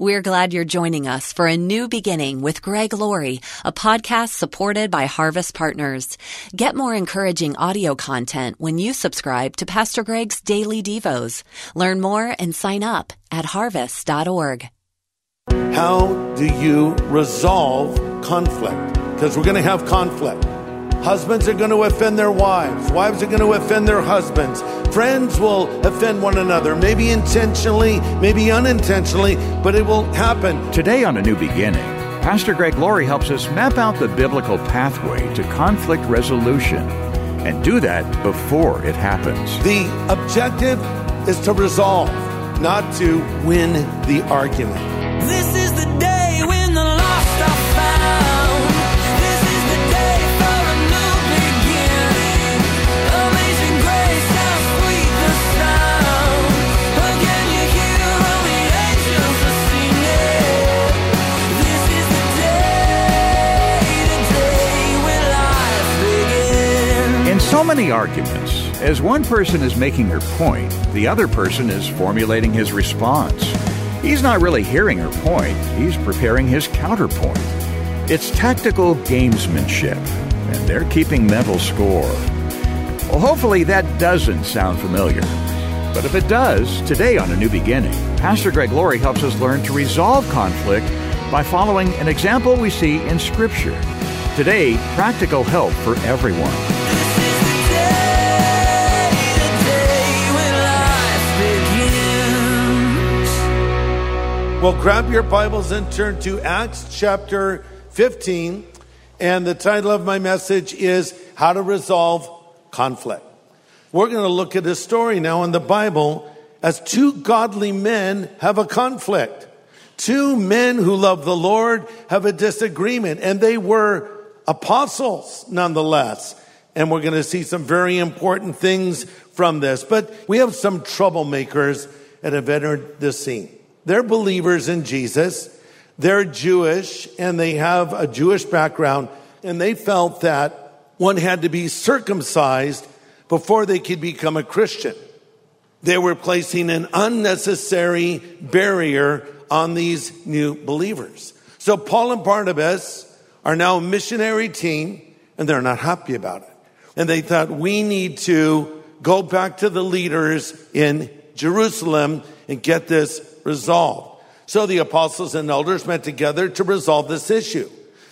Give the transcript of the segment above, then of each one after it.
We're glad you're joining us for a new beginning with Greg Laurie, a podcast supported by Harvest Partners. Get more encouraging audio content when you subscribe to Pastor Greg's Daily Devos. Learn more and sign up at harvest.org. How do you resolve conflict? Because we're going to have conflict. Husbands are going to offend their wives. Wives are going to offend their husbands. Friends will offend one another, maybe intentionally, maybe unintentionally, but it will happen. Today on A New Beginning, Pastor Greg Laurie helps us map out the biblical pathway to conflict resolution and do that before it happens. The objective is to resolve, not to win the argument. This is so many arguments, as one person is making her point, the other person is formulating his response. He's not really hearing her point, he's preparing his counterpoint. It's tactical gamesmanship, and they're keeping mental score. Well, hopefully that doesn't sound familiar. But if it does, today on A New Beginning, Pastor Greg Laurie helps us learn to resolve conflict by following an example we see in Scripture. Today, practical help for everyone. Well, grab your Bibles and turn to Acts chapter 15. And the title of my message is How to Resolve Conflict. We're going to look at a story now in the Bible as two godly men have a conflict. Two men who love the Lord have a disagreement, and they were apostles nonetheless. And we're going to see some very important things from this. But we have some troublemakers that have entered the scene. They're believers in Jesus. They're Jewish and they have a Jewish background. And they felt that one had to be circumcised before they could become a Christian. They were placing an unnecessary barrier on these new believers. So Paul and Barnabas are now a missionary team and they're not happy about it. And they thought we need to go back to the leaders in Jerusalem and get this resolved. So the apostles and elders met together to resolve this issue.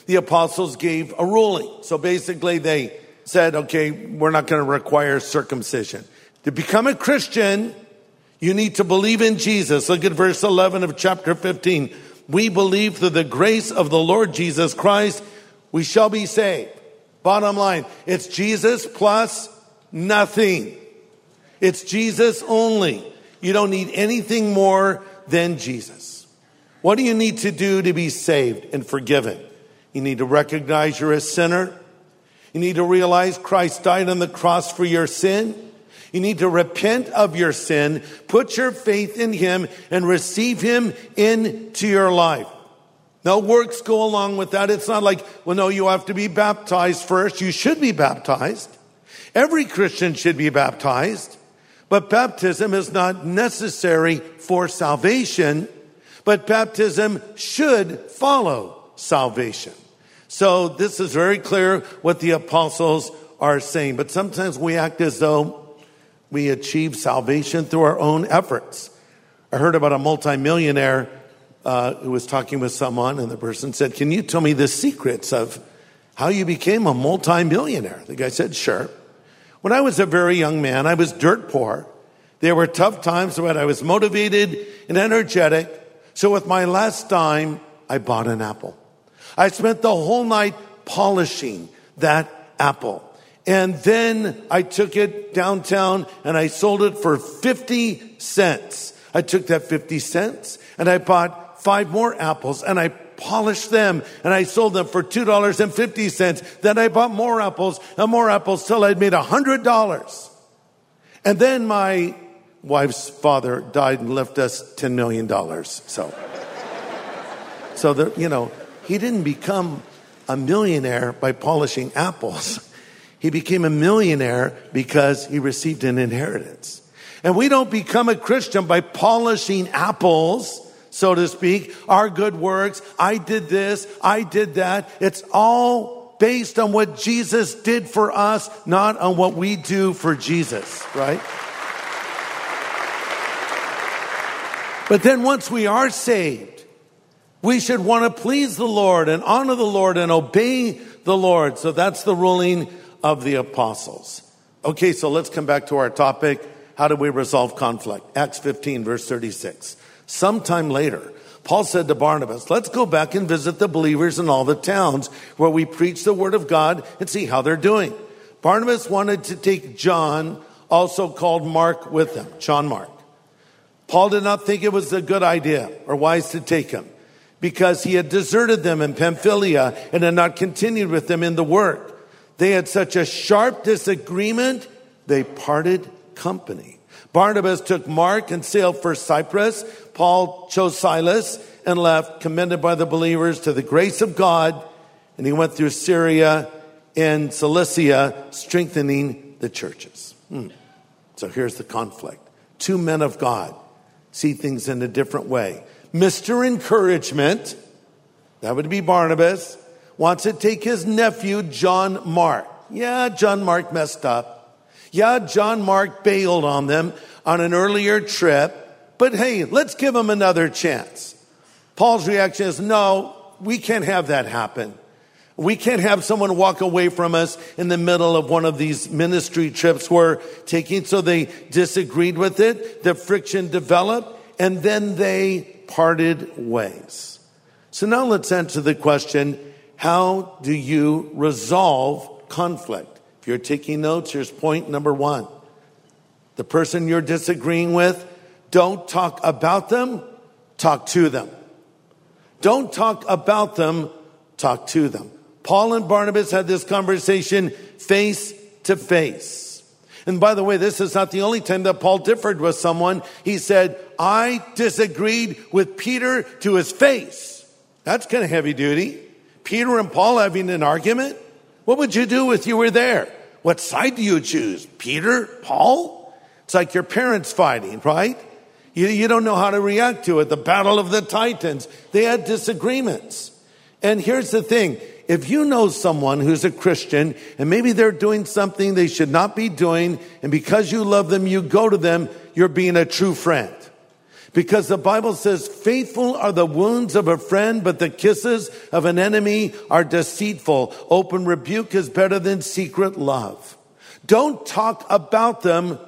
The apostles gave a ruling. So basically they said, okay, we're not going to require circumcision. To become a Christian, you need to believe in Jesus. Look at verse 11 of chapter 15. We believe through the grace of the Lord Jesus Christ, we shall be saved. Bottom line, it's Jesus plus nothing. It's Jesus only. You don't need anything more than Jesus. What do you need to do to be saved and forgiven? You need to recognize you're a sinner. You need to realize Christ died on the cross for your sin. You need to repent of your sin, put your faith in Him, and receive Him into your life. No works go along with that. It's not like, well, no, you have to be baptized first. You should be baptized. Every Christian should be baptized. But baptism is not necessary for salvation, but baptism should follow salvation. So this is very clear what the apostles are saying. But sometimes we act as though we achieve salvation through our own efforts. I heard about a multimillionaire uh, who was talking with someone, and the person said, Can you tell me the secrets of how you became a multimillionaire? The guy said, Sure. When I was a very young man, I was dirt poor. There were tough times, but I was motivated and energetic. So with my last dime, I bought an apple. I spent the whole night polishing that apple. And then I took it downtown and I sold it for 50 cents. I took that 50 cents and I bought five more apples and I polished them and I sold them for $2.50. Then I bought more apples and more apples till I'd made $100. And then my wife's father died and left us $10 million. So, so the, you know, he didn't become a millionaire by polishing apples. He became a millionaire because he received an inheritance. And we don't become a Christian by polishing apples so to speak, our good works. I did this, I did that. It's all based on what Jesus did for us, not on what we do for Jesus, right? But then once we are saved, we should want to please the Lord and honor the Lord and obey the Lord. So that's the ruling of the apostles. Okay, so let's come back to our topic. How do we resolve conflict? Acts 15, verse 36. Sometime later, Paul said to Barnabas, let's go back and visit the believers in all the towns where we preach the word of God and see how they're doing. Barnabas wanted to take John, also called Mark, with them. John Mark. Paul did not think it was a good idea or wise to take him because he had deserted them in Pamphylia and had not continued with them in the work. They had such a sharp disagreement, they parted company. Barnabas took Mark and sailed for Cyprus. Paul chose Silas and left, commended by the believers to the grace of God. And he went through Syria and Cilicia, strengthening the churches. Hmm. So here's the conflict. Two men of God see things in a different way. Mr. Encouragement, that would be Barnabas, wants to take his nephew, John Mark. Yeah, John Mark messed up. Yeah, John Mark bailed on them on an earlier trip, but hey, let's give him another chance. Paul's reaction is no, we can't have that happen. We can't have someone walk away from us in the middle of one of these ministry trips we're taking. So they disagreed with it. The friction developed and then they parted ways. So now let's answer the question, how do you resolve conflict? If you're taking notes, here's point number one. The person you're disagreeing with, don't talk about them, talk to them. Don't talk about them, talk to them. Paul and Barnabas had this conversation face to face. And by the way, this is not the only time that Paul differed with someone. He said, I disagreed with Peter to his face. That's kind of heavy duty. Peter and Paul having an argument. What would you do if you were there? What side do you choose? Peter? Paul? It's like your parents fighting, right? You, you don't know how to react to it. The battle of the titans. They had disagreements. And here's the thing if you know someone who's a Christian and maybe they're doing something they should not be doing, and because you love them, you go to them, you're being a true friend. Because the Bible says, faithful are the wounds of a friend, but the kisses of an enemy are deceitful. Open rebuke is better than secret love. Don't talk about them,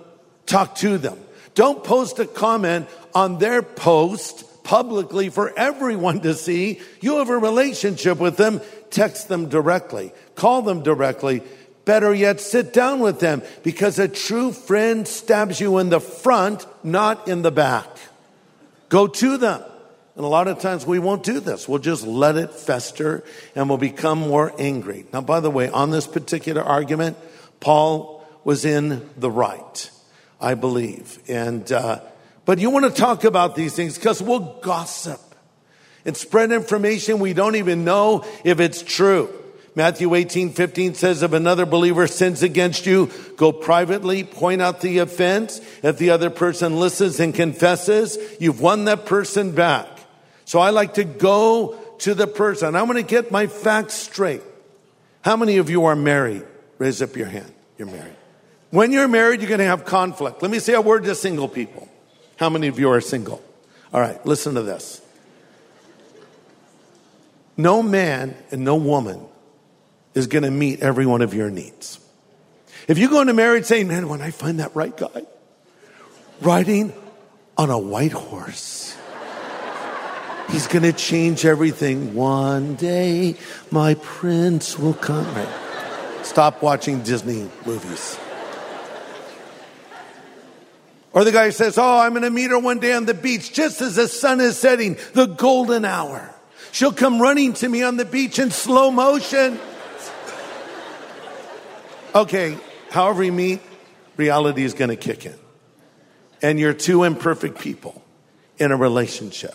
talk to them. Don't post a comment on their post publicly for everyone to see. You have a relationship with them. Text them directly. Call them directly. Better yet, sit down with them because a true friend stabs you in the front, not in the back. Go to them. And a lot of times we won't do this. We'll just let it fester and we'll become more angry. Now, by the way, on this particular argument, Paul was in the right, I believe. And, uh, but you want to talk about these things because we'll gossip and spread information we don't even know if it's true. Matthew 18, 15 says, if another believer sins against you, go privately, point out the offense. If the other person listens and confesses, you've won that person back. So I like to go to the person. I'm going to get my facts straight. How many of you are married? Raise up your hand. You're married. When you're married, you're going to have conflict. Let me say a word to single people. How many of you are single? All right, listen to this. No man and no woman is going to meet every one of your needs. If you go into marriage saying, man, when I find that right guy, riding on a white horse, he's going to change everything. One day, my prince will come. Right. Stop watching Disney movies. Or the guy says, Oh, I'm going to meet her one day on the beach just as the sun is setting, the golden hour. She'll come running to me on the beach in slow motion. Okay, however you meet, reality is going to kick in. And you're two imperfect people in a relationship.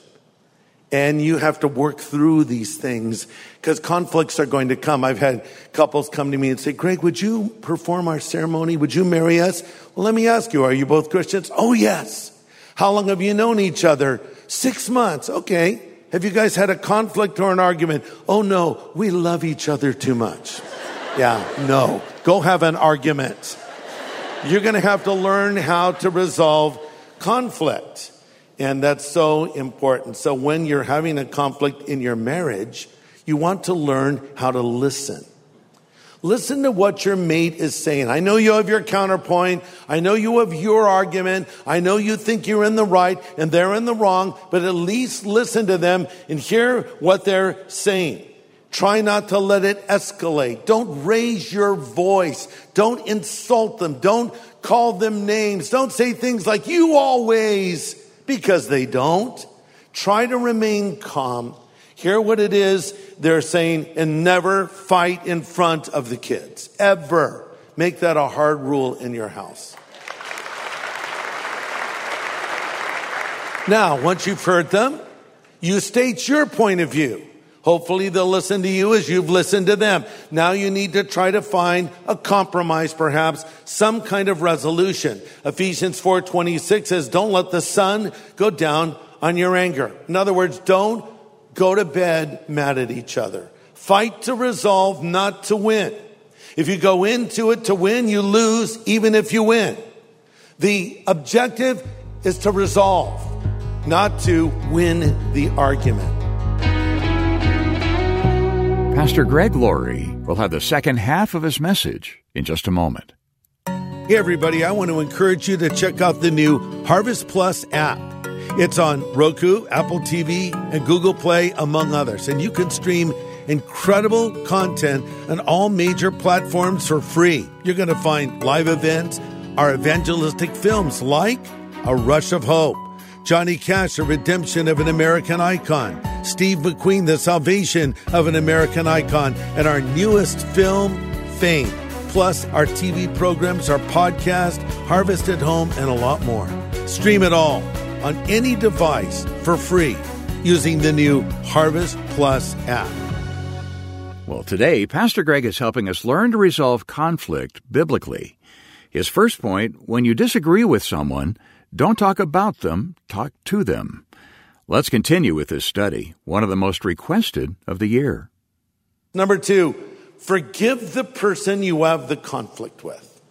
And you have to work through these things because conflicts are going to come. I've had couples come to me and say, Greg, would you perform our ceremony? Would you marry us? Well, let me ask you, are you both Christians? Oh, yes. How long have you known each other? Six months. Okay. Have you guys had a conflict or an argument? Oh no, we love each other too much. Yeah, no. Go have an argument. You're going to have to learn how to resolve conflict. And that's so important. So when you're having a conflict in your marriage, you want to learn how to listen. Listen to what your mate is saying. I know you have your counterpoint. I know you have your argument. I know you think you're in the right and they're in the wrong, but at least listen to them and hear what they're saying. Try not to let it escalate. Don't raise your voice. Don't insult them. Don't call them names. Don't say things like, you always, because they don't. Try to remain calm. Hear what it is they're saying and never fight in front of the kids. Ever. Make that a hard rule in your house. Now, once you've heard them, you state your point of view. Hopefully they'll listen to you as you've listened to them. Now you need to try to find a compromise, perhaps some kind of resolution. Ephesians 4:26 says, "Don't let the sun go down on your anger." In other words, don't go to bed mad at each other. Fight to resolve, not to win. If you go into it to win, you lose even if you win. The objective is to resolve, not to win the argument. Pastor Greg Laurie will have the second half of his message in just a moment. Hey, everybody, I want to encourage you to check out the new Harvest Plus app. It's on Roku, Apple TV, and Google Play, among others. And you can stream incredible content on all major platforms for free. You're going to find live events, our evangelistic films like A Rush of Hope, Johnny Cash, A Redemption of an American Icon, Steve McQueen, The Salvation of an American Icon, and our newest film, Fame. Plus, our TV programs, our podcast, Harvest at Home, and a lot more. Stream it all on any device for free using the new Harvest Plus app. Well, today, Pastor Greg is helping us learn to resolve conflict biblically. His first point when you disagree with someone, don't talk about them, talk to them. Let's continue with this study, one of the most requested of the year. Number two, forgive the person you have the conflict with.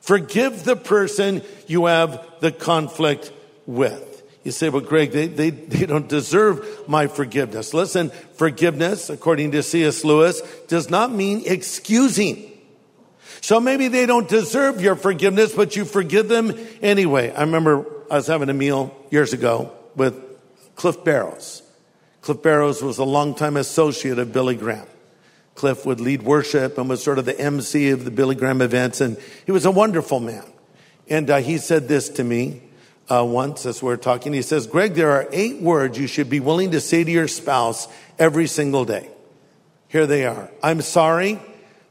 Forgive the person you have the conflict with. You say, well, Greg, they, they, they don't deserve my forgiveness. Listen, forgiveness, according to C.S. Lewis, does not mean excusing. So maybe they don't deserve your forgiveness, but you forgive them anyway. I remember I was having a meal years ago with Cliff Barrows. Cliff Barrows was a longtime associate of Billy Graham. Cliff would lead worship and was sort of the MC of the Billy Graham events, and he was a wonderful man. And uh, he said this to me uh, once as we are talking. He says, Greg, there are eight words you should be willing to say to your spouse every single day. Here they are. I'm sorry.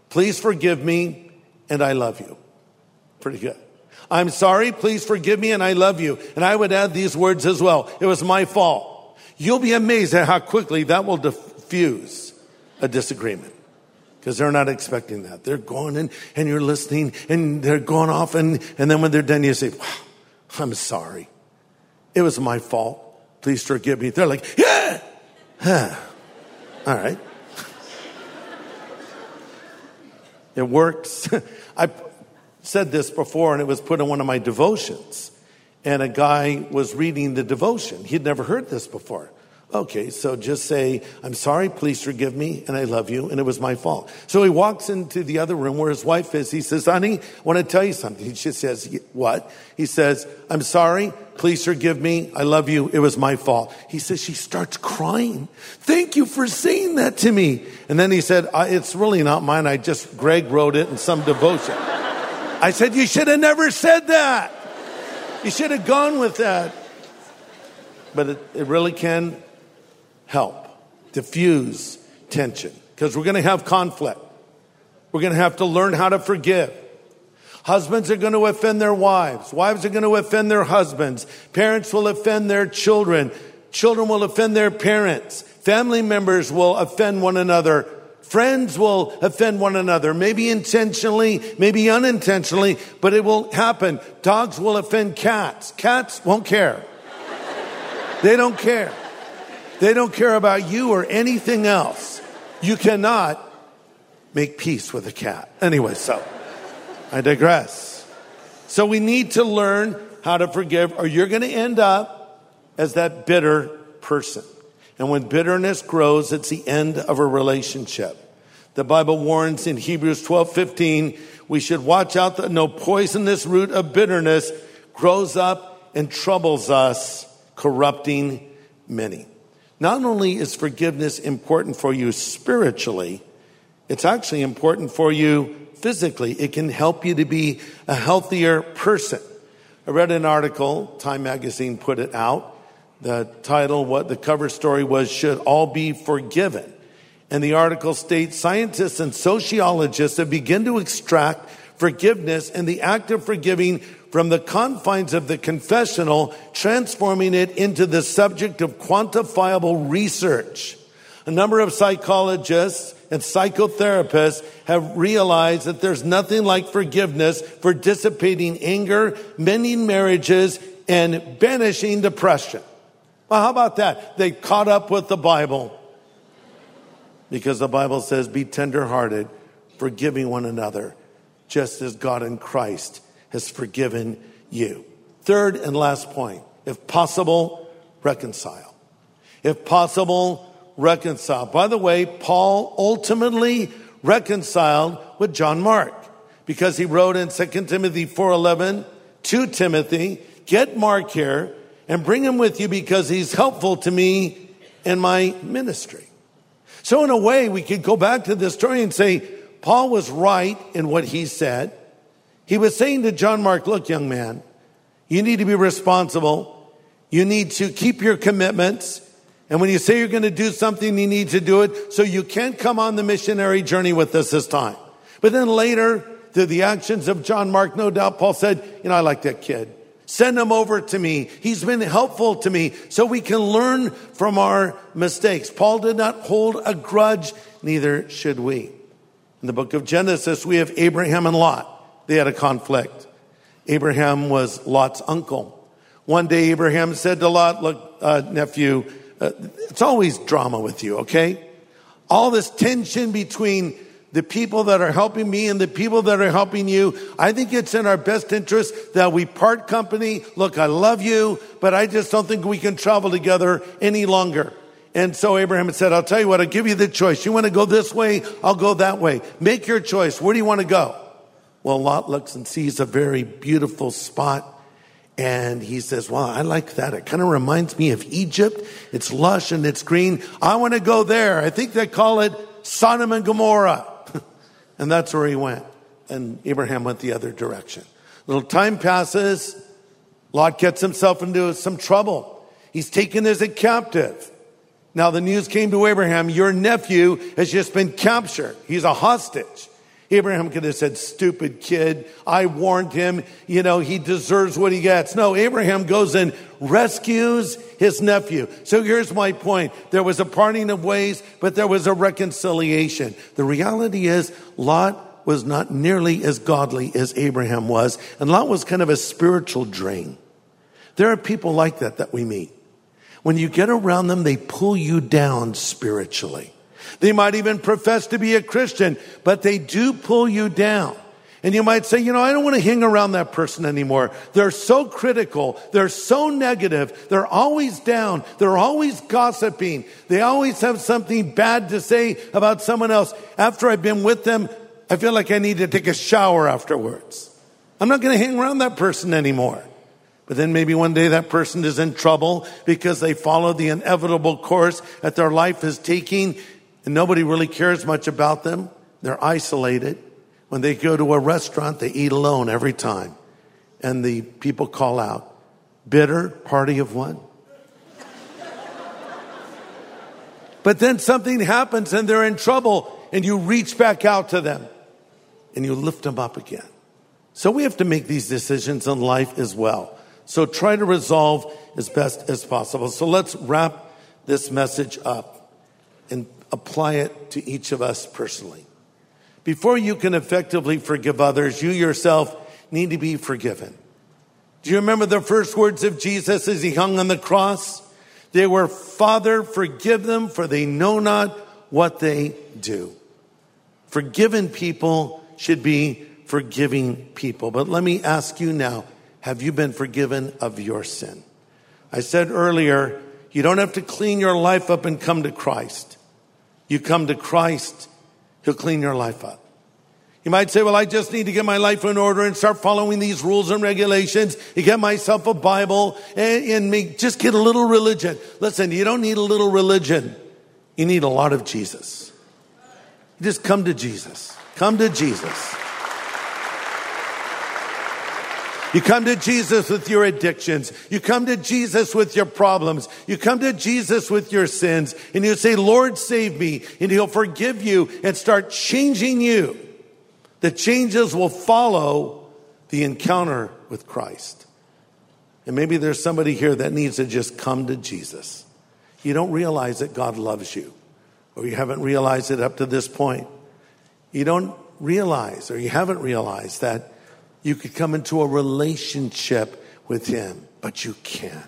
Please forgive me. And I love you. Pretty good. I'm sorry. Please forgive me. And I love you. And I would add these words as well. It was my fault. You'll be amazed at how quickly that will diffuse a disagreement because they're not expecting that. They're going in and you're listening and they're going off and, and then when they're done, you say, wow, I'm sorry. It was my fault. Please forgive me. They're like, yeah. All right. It works. I said this before and it was put in one of my devotions. And a guy was reading the devotion. He'd never heard this before. Okay, so just say, I'm sorry, please forgive me, and I love you, and it was my fault. So he walks into the other room where his wife is. He says, honey, I want to tell you something. She says, what? He says, I'm sorry, please forgive me, I love you, it was my fault. He says, she starts crying. Thank you for saying that to me. And then he said, it's really not mine, I just, Greg wrote it in some devotion. I said, you should have never said that. You should have gone with that. But it, it really can help diffuse tension because we're going to have conflict. We're going to have to learn how to forgive. Husbands are going to offend their wives. Wives are going to offend their husbands. Parents will offend their children. Children will offend their parents. Family members will offend one another. Friends will offend one another, maybe intentionally, maybe unintentionally, but it will happen. Dogs will offend cats. Cats won't care. They don't care. They don't care about you or anything else. You cannot make peace with a cat. Anyway, so I digress. So we need to learn how to forgive, or you're going to end up as that bitter person. And when bitterness grows, it's the end of a relationship. The Bible warns in Hebrews 12 15, we should watch out that no poisonous root of bitterness grows up and troubles us, corrupting many. Not only is forgiveness important for you spiritually, it's actually important for you physically. It can help you to be a healthier person. I read an article, Time Magazine put it out. The title, what the cover story was, Should All Be Forgiven. And the article states scientists and sociologists have begun to extract forgiveness and the act of forgiving from the confines of the confessional, transforming it into the subject of quantifiable research. A number of psychologists and psychotherapists have realized that there's nothing like forgiveness for dissipating anger, mending marriages, and banishing depression. Well, how about that? They caught up with the Bible because the Bible says, be tenderhearted, forgiving one another, just as God in Christ has forgiven you. Third and last point, if possible, reconcile. If possible, reconcile. By the way, Paul ultimately reconciled with John Mark because he wrote in 2 Timothy 4:11 to Timothy, "Get Mark here and bring him with you because he's helpful to me in my ministry." So in a way, we could go back to this story and say Paul was right in what he said. He was saying to John Mark, look, young man, you need to be responsible. You need to keep your commitments. And when you say you're going to do something, you need to do it. So you can't come on the missionary journey with us this time. But then later, through the actions of John Mark, no doubt Paul said, you know, I like that kid. Send him over to me. He's been helpful to me so we can learn from our mistakes. Paul did not hold a grudge, neither should we. In the book of Genesis, we have Abraham and Lot. They had a conflict. Abraham was Lot's uncle. One day, Abraham said to Lot, Look, uh, nephew, uh, it's always drama with you, okay? All this tension between the people that are helping me and the people that are helping you. I think it's in our best interest that we part company. Look, I love you, but I just don't think we can travel together any longer. And so Abraham said, I'll tell you what, I'll give you the choice. You want to go this way? I'll go that way. Make your choice. Where do you want to go? Well, Lot looks and sees a very beautiful spot. And he says, Wow, I like that. It kind of reminds me of Egypt. It's lush and it's green. I want to go there. I think they call it Sodom and Gomorrah. and that's where he went. And Abraham went the other direction. A little time passes. Lot gets himself into some trouble. He's taken as a captive. Now the news came to Abraham, your nephew has just been captured. He's a hostage. Abraham could have said, stupid kid. I warned him. You know, he deserves what he gets. No, Abraham goes and rescues his nephew. So here's my point. There was a parting of ways, but there was a reconciliation. The reality is Lot was not nearly as godly as Abraham was. And Lot was kind of a spiritual drain. There are people like that that we meet. When you get around them, they pull you down spiritually. They might even profess to be a Christian, but they do pull you down. And you might say, you know, I don't want to hang around that person anymore. They're so critical. They're so negative. They're always down. They're always gossiping. They always have something bad to say about someone else. After I've been with them, I feel like I need to take a shower afterwards. I'm not going to hang around that person anymore. But then maybe one day that person is in trouble because they follow the inevitable course that their life is taking and nobody really cares much about them. They're isolated. When they go to a restaurant, they eat alone every time. And the people call out, bitter party of one. but then something happens and they're in trouble and you reach back out to them and you lift them up again. So we have to make these decisions in life as well. So try to resolve as best as possible. So let's wrap this message up and apply it to each of us personally. Before you can effectively forgive others, you yourself need to be forgiven. Do you remember the first words of Jesus as he hung on the cross? They were, Father, forgive them, for they know not what they do. Forgiven people should be forgiving people. But let me ask you now have you been forgiven of your sin? I said earlier, you don't have to clean your life up and come to Christ. You come to Christ, He'll clean your life up. You might say, well, I just need to get my life in order and start following these rules and regulations and get myself a Bible and, and me, just get a little religion. Listen, you don't need a little religion. You need a lot of Jesus. Just come to Jesus. Come to Jesus. You come to Jesus with your addictions. You come to Jesus with your problems. You come to Jesus with your sins and you say, Lord, save me. And he'll forgive you and start changing you. The changes will follow the encounter with Christ. And maybe there's somebody here that needs to just come to Jesus. You don't realize that God loves you, or you haven't realized it up to this point. You don't realize, or you haven't realized that you could come into a relationship with Him, but you can.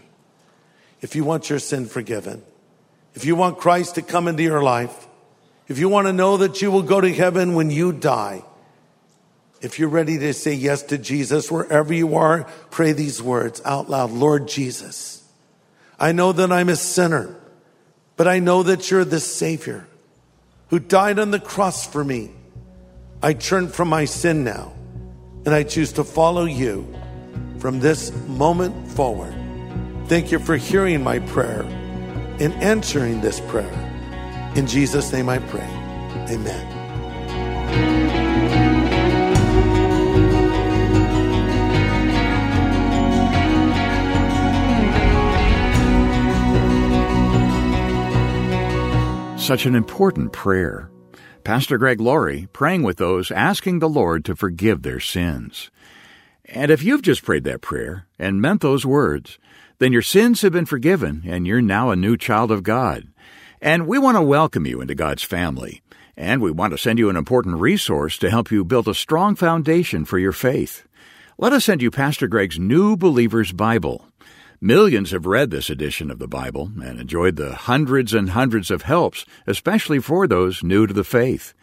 If you want your sin forgiven, if you want Christ to come into your life, if you want to know that you will go to heaven when you die, if you're ready to say yes to Jesus, wherever you are, pray these words out loud. Lord Jesus, I know that I'm a sinner, but I know that you're the Savior who died on the cross for me. I turn from my sin now, and I choose to follow you from this moment forward. Thank you for hearing my prayer and answering this prayer. In Jesus' name I pray. Amen. Such an important prayer. Pastor Greg Laurie praying with those asking the Lord to forgive their sins. And if you've just prayed that prayer and meant those words, then your sins have been forgiven and you're now a new child of God. And we want to welcome you into God's family. And we want to send you an important resource to help you build a strong foundation for your faith. Let us send you Pastor Greg's New Believer's Bible. Millions have read this edition of the Bible and enjoyed the hundreds and hundreds of helps, especially for those new to the faith.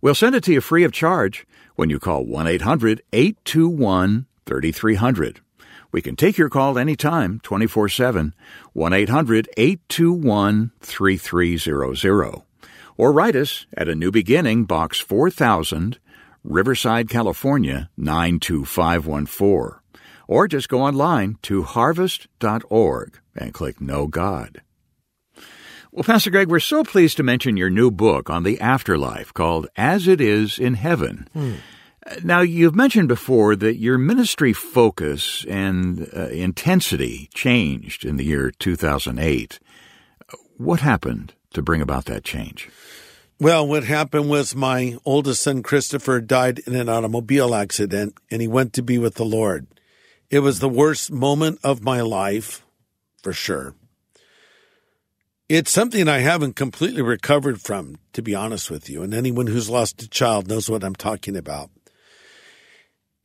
We'll send it to you free of charge when you call 1 800 821 3300. We can take your call anytime, 24 7, 1 800 821 3300. Or write us at A New Beginning, Box 4000, Riverside, California 92514 or just go online to harvest.org and click Know God. Well, Pastor Greg, we're so pleased to mention your new book on the afterlife called As It Is in Heaven. Hmm. Now, you've mentioned before that your ministry focus and uh, intensity changed in the year 2008. What happened to bring about that change? Well, what happened was my oldest son, Christopher, died in an automobile accident and he went to be with the Lord. It was the worst moment of my life, for sure. It's something I haven't completely recovered from, to be honest with you. And anyone who's lost a child knows what I'm talking about.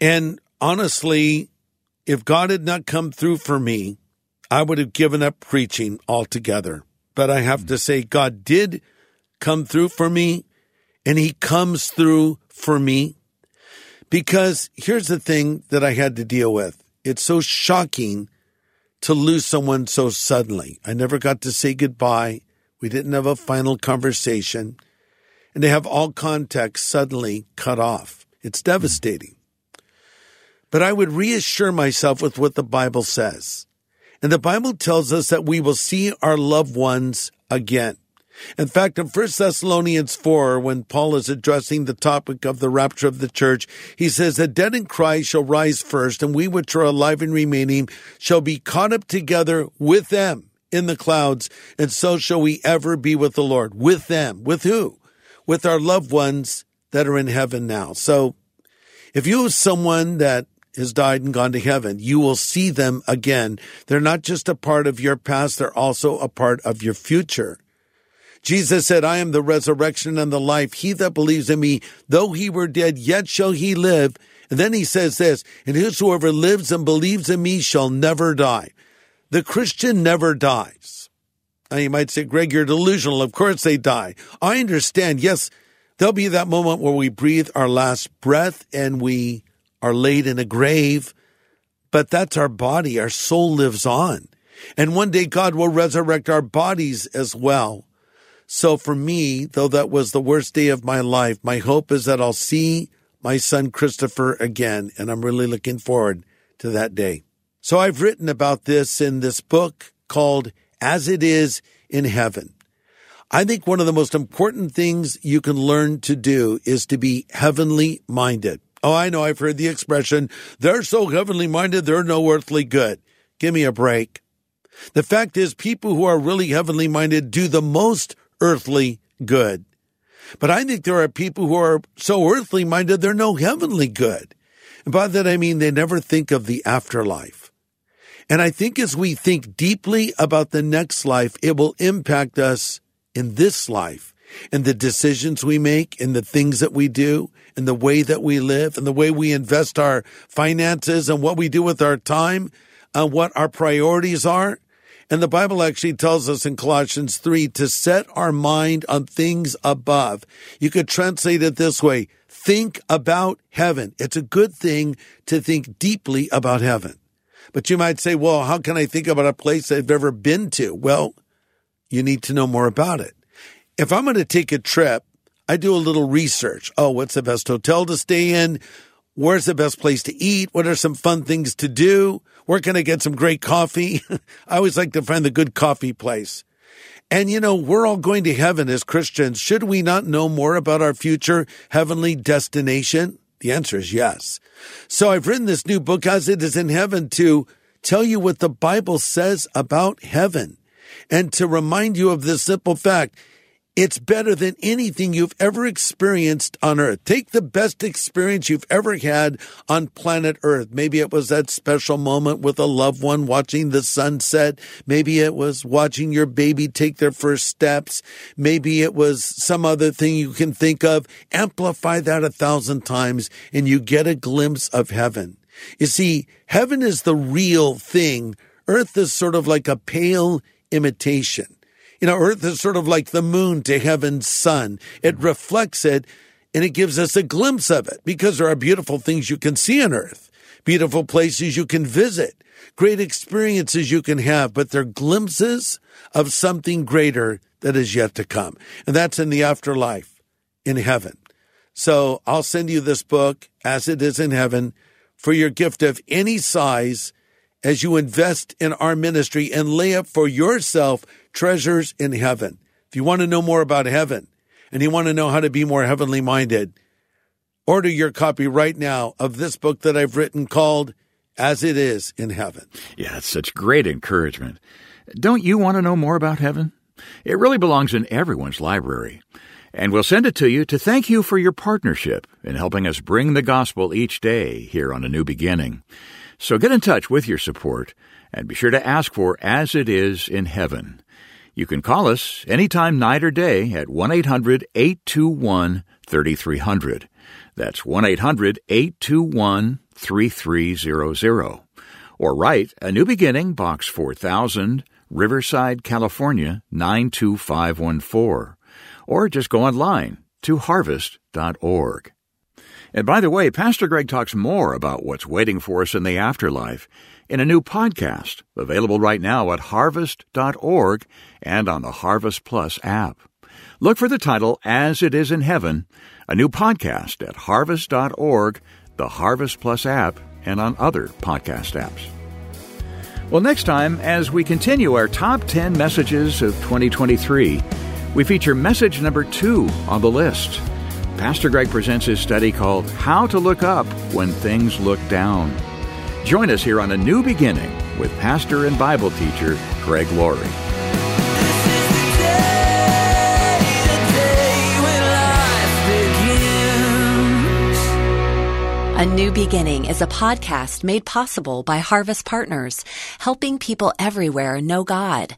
And honestly, if God had not come through for me, I would have given up preaching altogether. But I have to say, God did come through for me, and He comes through for me. Because here's the thing that I had to deal with it's so shocking to lose someone so suddenly. I never got to say goodbye. We didn't have a final conversation. And to have all contact suddenly cut off. It's devastating. But I would reassure myself with what the Bible says. And the Bible tells us that we will see our loved ones again. In fact, in 1 Thessalonians 4, when Paul is addressing the topic of the rapture of the church, he says, The dead in Christ shall rise first, and we which are alive and remaining shall be caught up together with them in the clouds, and so shall we ever be with the Lord. With them. With who? With our loved ones that are in heaven now. So, if you have someone that has died and gone to heaven, you will see them again. They're not just a part of your past, they're also a part of your future. Jesus said, I am the resurrection and the life. He that believes in me, though he were dead, yet shall he live. And then he says this, and whosoever lives and believes in me shall never die. The Christian never dies. Now you might say, Greg, you're delusional. Of course they die. I understand. Yes, there'll be that moment where we breathe our last breath and we are laid in a grave, but that's our body. Our soul lives on. And one day God will resurrect our bodies as well. So for me, though that was the worst day of my life, my hope is that I'll see my son Christopher again. And I'm really looking forward to that day. So I've written about this in this book called As It Is in Heaven. I think one of the most important things you can learn to do is to be heavenly minded. Oh, I know I've heard the expression, they're so heavenly minded, they're no earthly good. Give me a break. The fact is, people who are really heavenly minded do the most earthly good. But I think there are people who are so earthly minded, they're no heavenly good. And by that I mean they never think of the afterlife. And I think as we think deeply about the next life, it will impact us in this life and the decisions we make and the things that we do and the way that we live and the way we invest our finances and what we do with our time and what our priorities are. And the Bible actually tells us in Colossians 3 to set our mind on things above. You could translate it this way. Think about heaven. It's a good thing to think deeply about heaven. But you might say, well, how can I think about a place I've never been to? Well, you need to know more about it. If I'm going to take a trip, I do a little research. Oh, what's the best hotel to stay in? Where's the best place to eat? What are some fun things to do? Where can I get some great coffee? I always like to find the good coffee place. And you know, we're all going to heaven as Christians. Should we not know more about our future heavenly destination? The answer is yes. So I've written this new book, As It Is in Heaven, to tell you what the Bible says about heaven and to remind you of this simple fact. It's better than anything you've ever experienced on earth. Take the best experience you've ever had on planet earth. Maybe it was that special moment with a loved one watching the sunset. Maybe it was watching your baby take their first steps. Maybe it was some other thing you can think of. Amplify that a thousand times and you get a glimpse of heaven. You see, heaven is the real thing. Earth is sort of like a pale imitation. You know, Earth is sort of like the moon to heaven's sun. It reflects it and it gives us a glimpse of it because there are beautiful things you can see on Earth, beautiful places you can visit, great experiences you can have, but they're glimpses of something greater that is yet to come. And that's in the afterlife, in heaven. So I'll send you this book, As It Is in Heaven, for your gift of any size as you invest in our ministry and lay up for yourself treasures in heaven. If you want to know more about heaven and you want to know how to be more heavenly minded, order your copy right now of this book that I've written called As It Is in Heaven. Yeah, it's such great encouragement. Don't you want to know more about heaven? It really belongs in everyone's library. And we'll send it to you to thank you for your partnership in helping us bring the gospel each day here on A New Beginning. So get in touch with your support and be sure to ask for As It Is in Heaven. You can call us anytime, night or day, at 1 800 821 3300. That's 1 800 821 3300. Or write A New Beginning, Box 4000, Riverside, California 92514. Or just go online to harvest.org. And by the way, Pastor Greg talks more about what's waiting for us in the afterlife in a new podcast available right now at harvest.org and on the Harvest Plus app. Look for the title As It Is in Heaven, a new podcast at harvest.org, the Harvest Plus app, and on other podcast apps. Well, next time, as we continue our top 10 messages of 2023, we feature message number two on the list. Pastor Greg presents his study called How to Look Up When Things Look Down. Join us here on A New Beginning with pastor and Bible teacher Greg Laurie. A New Beginning is a podcast made possible by Harvest Partners, helping people everywhere know God.